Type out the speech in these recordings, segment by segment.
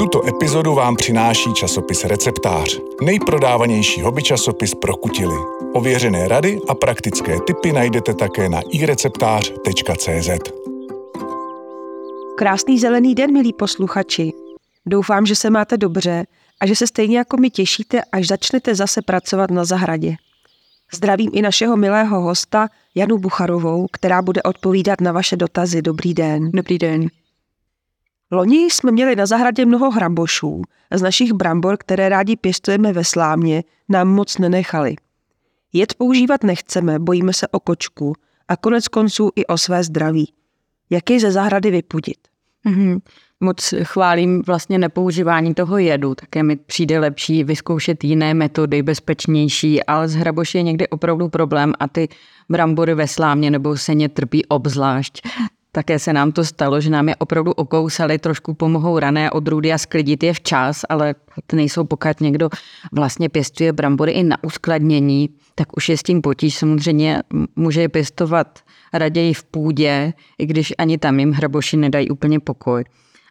Tuto epizodu vám přináší časopis Receptář, nejprodávanější hobby časopis pro kutily. Ověřené rady a praktické tipy najdete také na ireceptář.cz. Krásný zelený den, milí posluchači. Doufám, že se máte dobře a že se stejně jako my těšíte, až začnete zase pracovat na zahradě. Zdravím i našeho milého hosta Janu Bucharovou, která bude odpovídat na vaše dotazy. Dobrý den. Dobrý den. Loni jsme měli na zahradě mnoho hrambošů a z našich brambor, které rádi pěstujeme ve slámě, nám moc nenechali. Jed používat nechceme, bojíme se o kočku a konec konců i o své zdraví. Jak jej ze zahrady vypudit? Mm-hmm. Moc chválím vlastně nepoužívání toho jedu, také mi přijde lepší vyzkoušet jiné metody, bezpečnější, ale z hraboši je někdy opravdu problém a ty brambory ve slámě nebo seně trpí obzvlášť. Také se nám to stalo, že nám je opravdu okousali, trošku pomohou rané odrůdy a sklidit je včas, ale nejsou pokud někdo vlastně pěstuje brambory i na uskladnění, tak už je s tím potíž. Samozřejmě může je pěstovat raději v půdě, i když ani tam jim hraboši nedají úplně pokoj.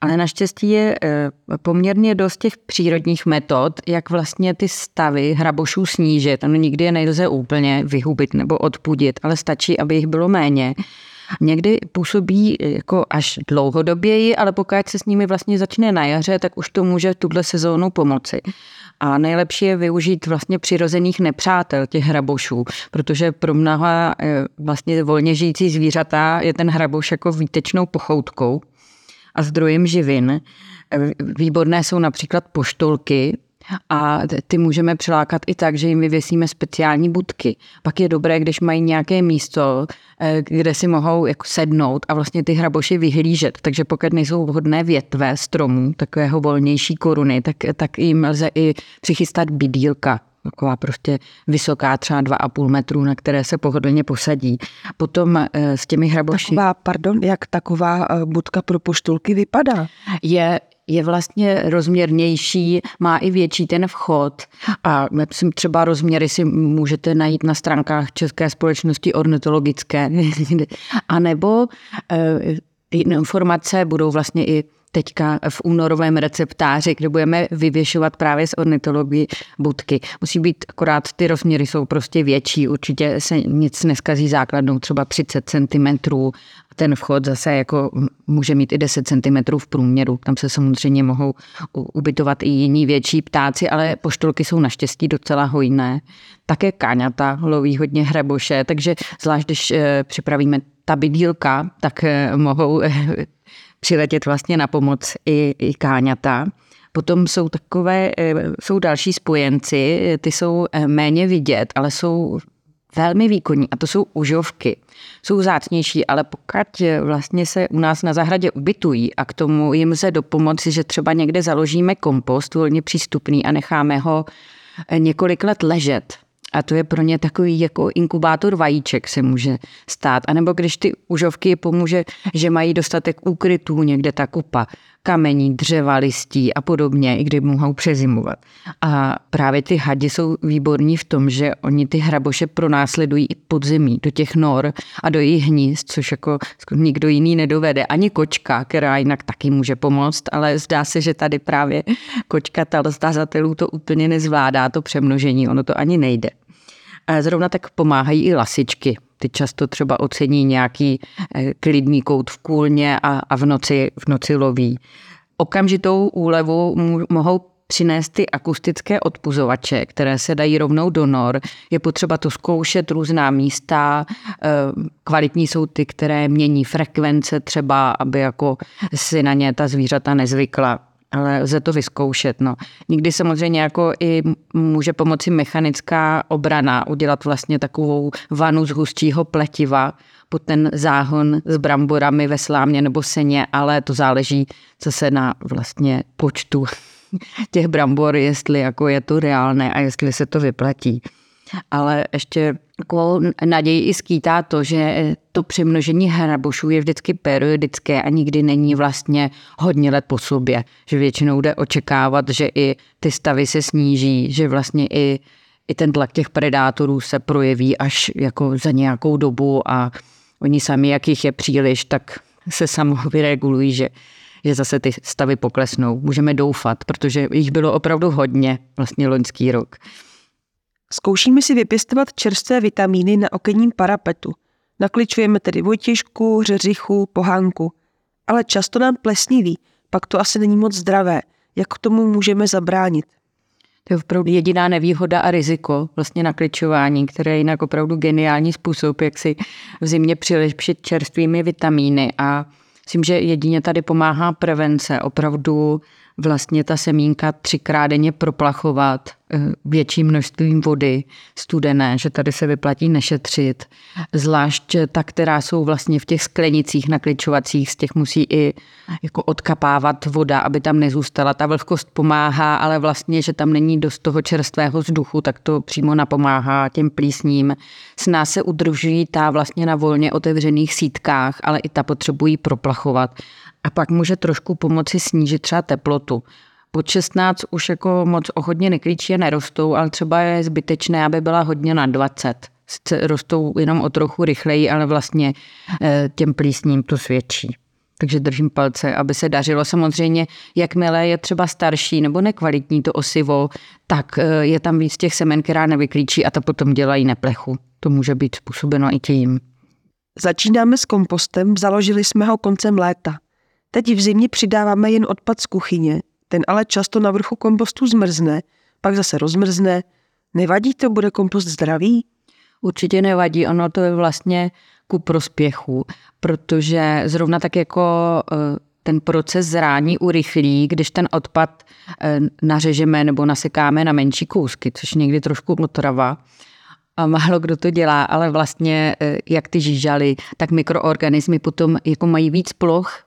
Ale naštěstí je eh, poměrně dost těch přírodních metod, jak vlastně ty stavy hrabošů snížit. Ano, nikdy je nelze úplně vyhubit nebo odpudit, ale stačí, aby jich bylo méně. Někdy působí jako až dlouhodoběji, ale pokud se s nimi vlastně začne na jaře, tak už to může tuhle sezónu pomoci. A nejlepší je využít vlastně přirozených nepřátel těch hrabošů, protože pro mnoha eh, vlastně volně žijící zvířata je ten hraboš jako výtečnou pochoutkou a zdrojem živin. Eh, výborné jsou například poštolky, a ty můžeme přilákat i tak, že jim vyvěsíme speciální budky. Pak je dobré, když mají nějaké místo, eh, kde si mohou jako sednout a vlastně ty hraboši vyhlížet. Takže pokud nejsou vhodné větve stromů, takového volnější koruny, tak, tak jim lze i přichystat bydílka taková prostě vysoká, třeba 2,5 metru, na které se pohodlně posadí. Potom eh, s těmi hraboši... Taková, pardon, jak taková eh, budka pro poštulky vypadá? Je, je vlastně rozměrnější, má i větší ten vchod. A myslím, třeba rozměry si můžete najít na stránkách České společnosti ornitologické, a nebo e, informace budou vlastně i teďka v únorovém receptáři, kde budeme vyvěšovat právě z ornitologii budky. Musí být akorát ty rozměry jsou prostě větší, určitě se nic neskazí základnou, třeba 30 cm. Ten vchod zase jako může mít i 10 cm v průměru. Tam se samozřejmě mohou ubytovat i jiní větší ptáci, ale poštolky jsou naštěstí docela hojné. Také káňata loví hodně hreboše, takže zvlášť když eh, připravíme ta bydílka, tak eh, mohou eh, přiletět vlastně na pomoc i, i káňata. Potom jsou takové, eh, jsou další spojenci, ty jsou méně vidět, ale jsou velmi výkonní a to jsou užovky. Jsou zácnější, ale pokud vlastně se u nás na zahradě ubytují a k tomu jim se dopomoci, že třeba někde založíme kompost volně přístupný a necháme ho několik let ležet, a to je pro ně takový jako inkubátor vajíček se může stát. A nebo když ty užovky pomůže, že mají dostatek úkrytů někde ta kupa, kamení, dřeva, listí a podobně, i kdy mohou přezimovat. A právě ty hadi jsou výborní v tom, že oni ty hraboše pronásledují i pod zemí, do těch nor a do jejich hnízd, což jako nikdo jiný nedovede. Ani kočka, která jinak taky může pomoct, ale zdá se, že tady právě kočka talstazatelů to úplně nezvládá, to přemnožení, ono to ani nejde. Zrovna tak pomáhají i lasičky. Ty často třeba ocení nějaký eh, klidný kout v kůlně a, a v, noci, v noci loví. Okamžitou úlevu mohou přinést ty akustické odpuzovače, které se dají rovnou do nor. Je potřeba to zkoušet, různá místa. Eh, kvalitní jsou ty, které mění frekvence třeba, aby jako si na ně ta zvířata nezvykla ale lze to vyzkoušet. No. Někdy samozřejmě jako i může pomoci mechanická obrana, udělat vlastně takovou vanu z hustšího pletiva pod ten záhon s bramborami ve slámě nebo seně, ale to záleží zase na vlastně počtu těch brambor, jestli jako je to reálné a jestli se to vyplatí ale ještě takovou naději i skýtá to, že to přemnožení hrabošů je vždycky periodické a nikdy není vlastně hodně let po sobě. Že většinou jde očekávat, že i ty stavy se sníží, že vlastně i, i ten tlak těch predátorů se projeví až jako za nějakou dobu a oni sami, jak jich je příliš, tak se samo vyregulují, že že zase ty stavy poklesnou. Můžeme doufat, protože jich bylo opravdu hodně vlastně loňský rok. Zkoušíme si vypěstovat čerstvé vitamíny na okenním parapetu. Nakličujeme tedy vojtěžku, řeřichu, pohánku. Ale často nám plesniví, pak to asi není moc zdravé. Jak k tomu můžeme zabránit? To je opravdu jediná nevýhoda a riziko vlastně nakličování, které je jinak opravdu geniální způsob, jak si v zimě přilepšit čerstvými vitamíny a myslím, že jedině tady pomáhá prevence, opravdu vlastně ta semínka třikrát denně proplachovat eh, větším množstvím vody studené, že tady se vyplatí nešetřit. Zvlášť ta, která jsou vlastně v těch sklenicích nakličovacích, z těch musí i jako odkapávat voda, aby tam nezůstala. Ta vlhkost pomáhá, ale vlastně, že tam není dost toho čerstvého vzduchu, tak to přímo napomáhá těm plísním. S nás se udržují ta vlastně na volně otevřených sítkách, ale i ta potřebují proplachovat. A pak může trošku pomoci snížit třeba teplotu. Pod 16 už jako moc ochodně neklíčí a nerostou, ale třeba je zbytečné, aby byla hodně na 20. Sice rostou jenom o trochu rychleji, ale vlastně eh, těm plísním to svědčí. Takže držím palce, aby se dařilo. Samozřejmě, jakmile je třeba starší nebo nekvalitní to osivo, tak eh, je tam víc těch semen, která nevyklíčí a to potom dělají neplechu. To může být způsobeno i tím. Začínáme s kompostem, založili jsme ho koncem léta. Teď v zimě přidáváme jen odpad z kuchyně, ten ale často na vrchu kompostu zmrzne, pak zase rozmrzne. Nevadí to, bude kompost zdravý? Určitě nevadí, ono to je vlastně ku prospěchu, protože zrovna tak jako eh, ten proces zrání urychlí, když ten odpad eh, nařežeme nebo nasekáme na menší kousky, což někdy trošku otrava, a málo kdo to dělá, ale vlastně eh, jak ty žížaly, tak mikroorganismy potom jako mají víc ploch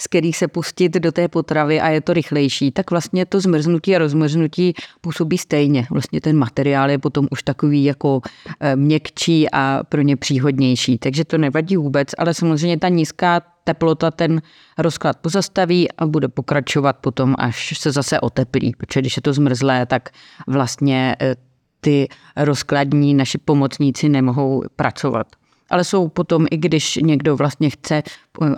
z kterých se pustit do té potravy a je to rychlejší, tak vlastně to zmrznutí a rozmrznutí působí stejně. Vlastně ten materiál je potom už takový jako eh, měkčí a pro ně příhodnější. Takže to nevadí vůbec, ale samozřejmě ta nízká teplota ten rozklad pozastaví a bude pokračovat potom, až se zase oteplí. Protože když je to zmrzlé, tak vlastně eh, ty rozkladní naši pomocníci nemohou pracovat ale jsou potom, i když někdo vlastně chce,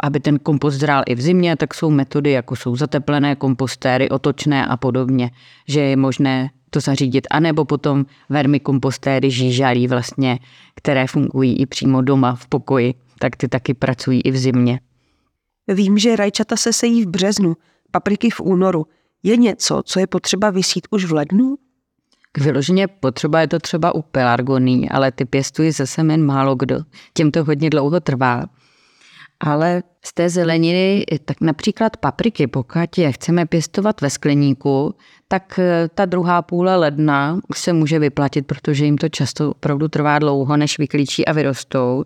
aby ten kompost zrál i v zimě, tak jsou metody, jako jsou zateplené kompostéry, otočné a podobně, že je možné to zařídit, anebo potom vermikompostéry žížalí vlastně, které fungují i přímo doma v pokoji, tak ty taky pracují i v zimě. Vím, že rajčata se sejí v březnu, papriky v únoru. Je něco, co je potřeba vysít už v lednu? K vyloženě potřeba je to třeba u pelargoní, ale ty pěstují ze semen málo kdo. Těm to hodně dlouho trvá. Ale z té zeleniny, tak například papriky, pokud je chceme pěstovat ve skleníku, tak eh, ta druhá půle ledna už se může vyplatit, protože jim to často opravdu trvá dlouho, než vyklíčí a vyrostou.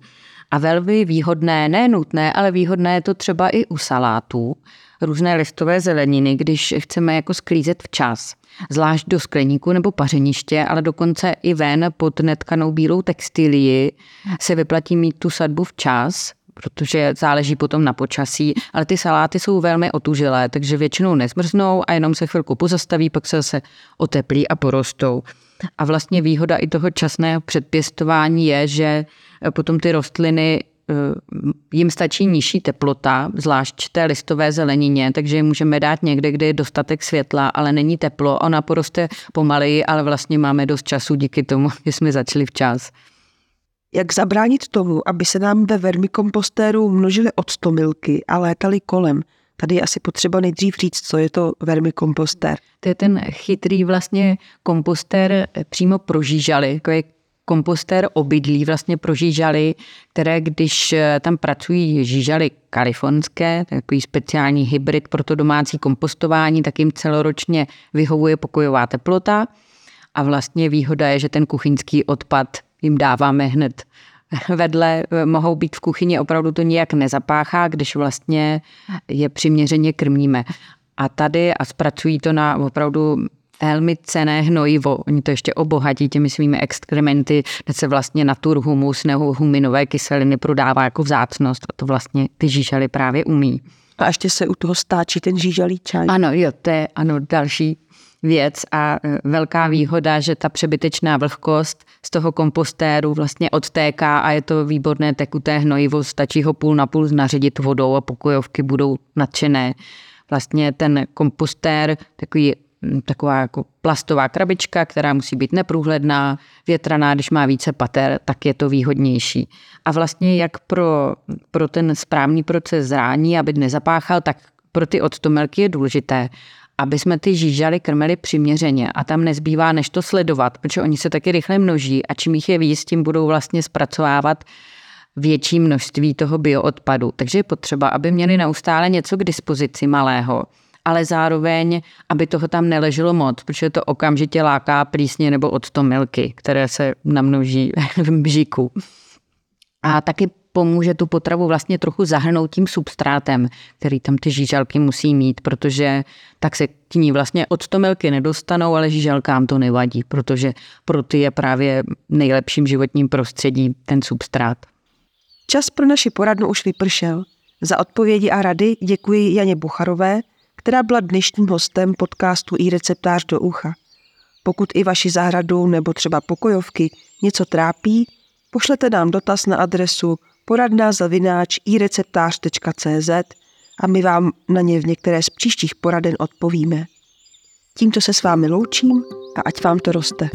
A velmi výhodné, ne nutné, ale výhodné je to třeba i u salátů, různé listové zeleniny, když chceme jako sklízet včas zvlášť do skleníku nebo pařeniště, ale dokonce i ven pod netkanou bílou textilii se vyplatí mít tu sadbu včas, protože záleží potom na počasí, ale ty saláty jsou velmi otužilé, takže většinou nezmrznou a jenom se chvilku pozastaví, pak se zase oteplí a porostou. A vlastně výhoda i toho časného předpěstování je, že potom ty rostliny Eh, jim stačí nižší teplota, zvlášť té listové zelenině, takže můžeme dát někde, kde je dostatek světla, ale není teplo. Ona poroste pomaleji, ale vlastně máme dost času díky tomu, že jsme začali včas. Jak zabránit tomu, aby se nám ve vermikompostéru množily odstomilky a létaly kolem? Tady je asi potřeba nejdřív říct, co je to vermikompostér. To je ten chytrý vlastně kompostér přímo pro žížaly, jako kompostér obydlí vlastně pro žížaly, které když eh, tam pracují žížaly kalifornské, takový speciální hybrid pro to domácí kompostování, tak jim celoročně vyhovuje pokojová teplota a vlastně výhoda je, že ten kuchyňský odpad jim dáváme hned vedle, eh, mohou být v kuchyni, opravdu to nijak nezapáchá, když vlastně je přiměřeně krmíme. A tady a zpracují to na opravdu velmi cené hnojivo. Oni to ještě obohatí těmi svými exkrementy, kde se vlastně natur humus nebo huminové kyseliny prodává jako vzácnost a to vlastně ty žížaly právě umí. A ještě se u toho stáčí ten žížalý čaj. Ano, jo, to je ano, další věc a e, velká výhoda, že ta přebytečná vlhkost z toho kompostéru vlastně odtéká a je to výborné tekuté hnojivo, stačí ho půl na půl naředit vodou a pokojovky budou nadšené vlastně ten kompostér, takový taková jako plastová krabička, která musí být neprůhledná, větraná, když má více pater, tak je to výhodnější. A vlastně jak pro, pro ten správný proces zrání, aby nezapáchal, tak pro ty odtomelky je důležité, aby jsme ty žížaly krmili přiměřeně a tam nezbývá než to sledovat, protože oni se taky rychle množí a čím jich je víc, tím budou vlastně zpracovávat větší množství toho bioodpadu. Takže je potřeba, aby měli neustále něco k dispozici malého, ale zároveň, aby toho tam neleželo moc, protože to okamžitě láká plísně nebo odtomilky, které se namnoží v bžíku. A taky pomůže tu potravu vlastně trochu zahrnout tím substrátem, který tam ty žížalky musí mít, protože tak se k ní vlastně od tomilky nedostanou, ale žížalkám to nevadí, protože pro ty je právě nejlepším životním prostředí ten substrát. Čas pro naši poradnu už vypršel. Za odpovědi a rady děkuji Janě Bucharové, která byla dnešním hostem podcastu i receptář do ucha. Pokud i vaši zahradu nebo třeba pokojovky něco trápí, pošlete nám dotaz na adresu poradná zavináč ireceptář.cz a my vám na ně v některé z příštích poraden odpovíme. Tímto se s vámi loučím a ať vám to roste.